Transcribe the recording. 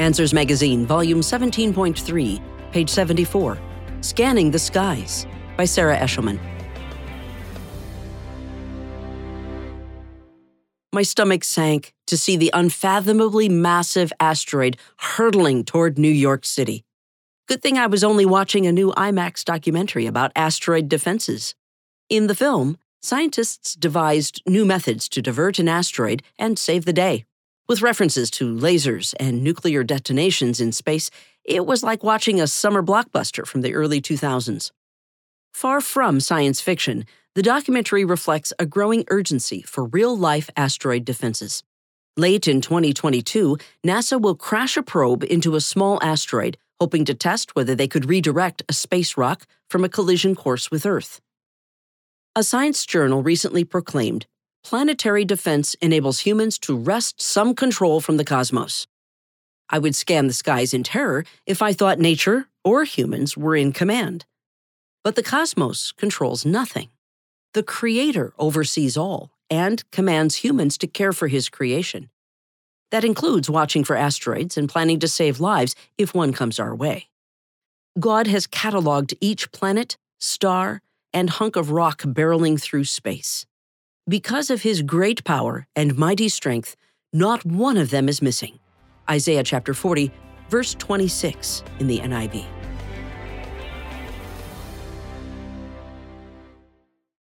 Answers Magazine, Volume 17.3, page 74. Scanning the Skies by Sarah Eshelman. My stomach sank to see the unfathomably massive asteroid hurtling toward New York City. Good thing I was only watching a new IMAX documentary about asteroid defenses. In the film, scientists devised new methods to divert an asteroid and save the day. With references to lasers and nuclear detonations in space, it was like watching a summer blockbuster from the early 2000s. Far from science fiction, the documentary reflects a growing urgency for real life asteroid defenses. Late in 2022, NASA will crash a probe into a small asteroid, hoping to test whether they could redirect a space rock from a collision course with Earth. A science journal recently proclaimed planetary defense enables humans to wrest some control from the cosmos. I would scan the skies in terror if I thought nature or humans were in command. But the cosmos controls nothing. The Creator oversees all and commands humans to care for His creation. That includes watching for asteroids and planning to save lives if one comes our way. God has cataloged each planet, star, and hunk of rock barreling through space. Because of his great power and mighty strength, not one of them is missing. Isaiah chapter 40, verse 26 in the NIV.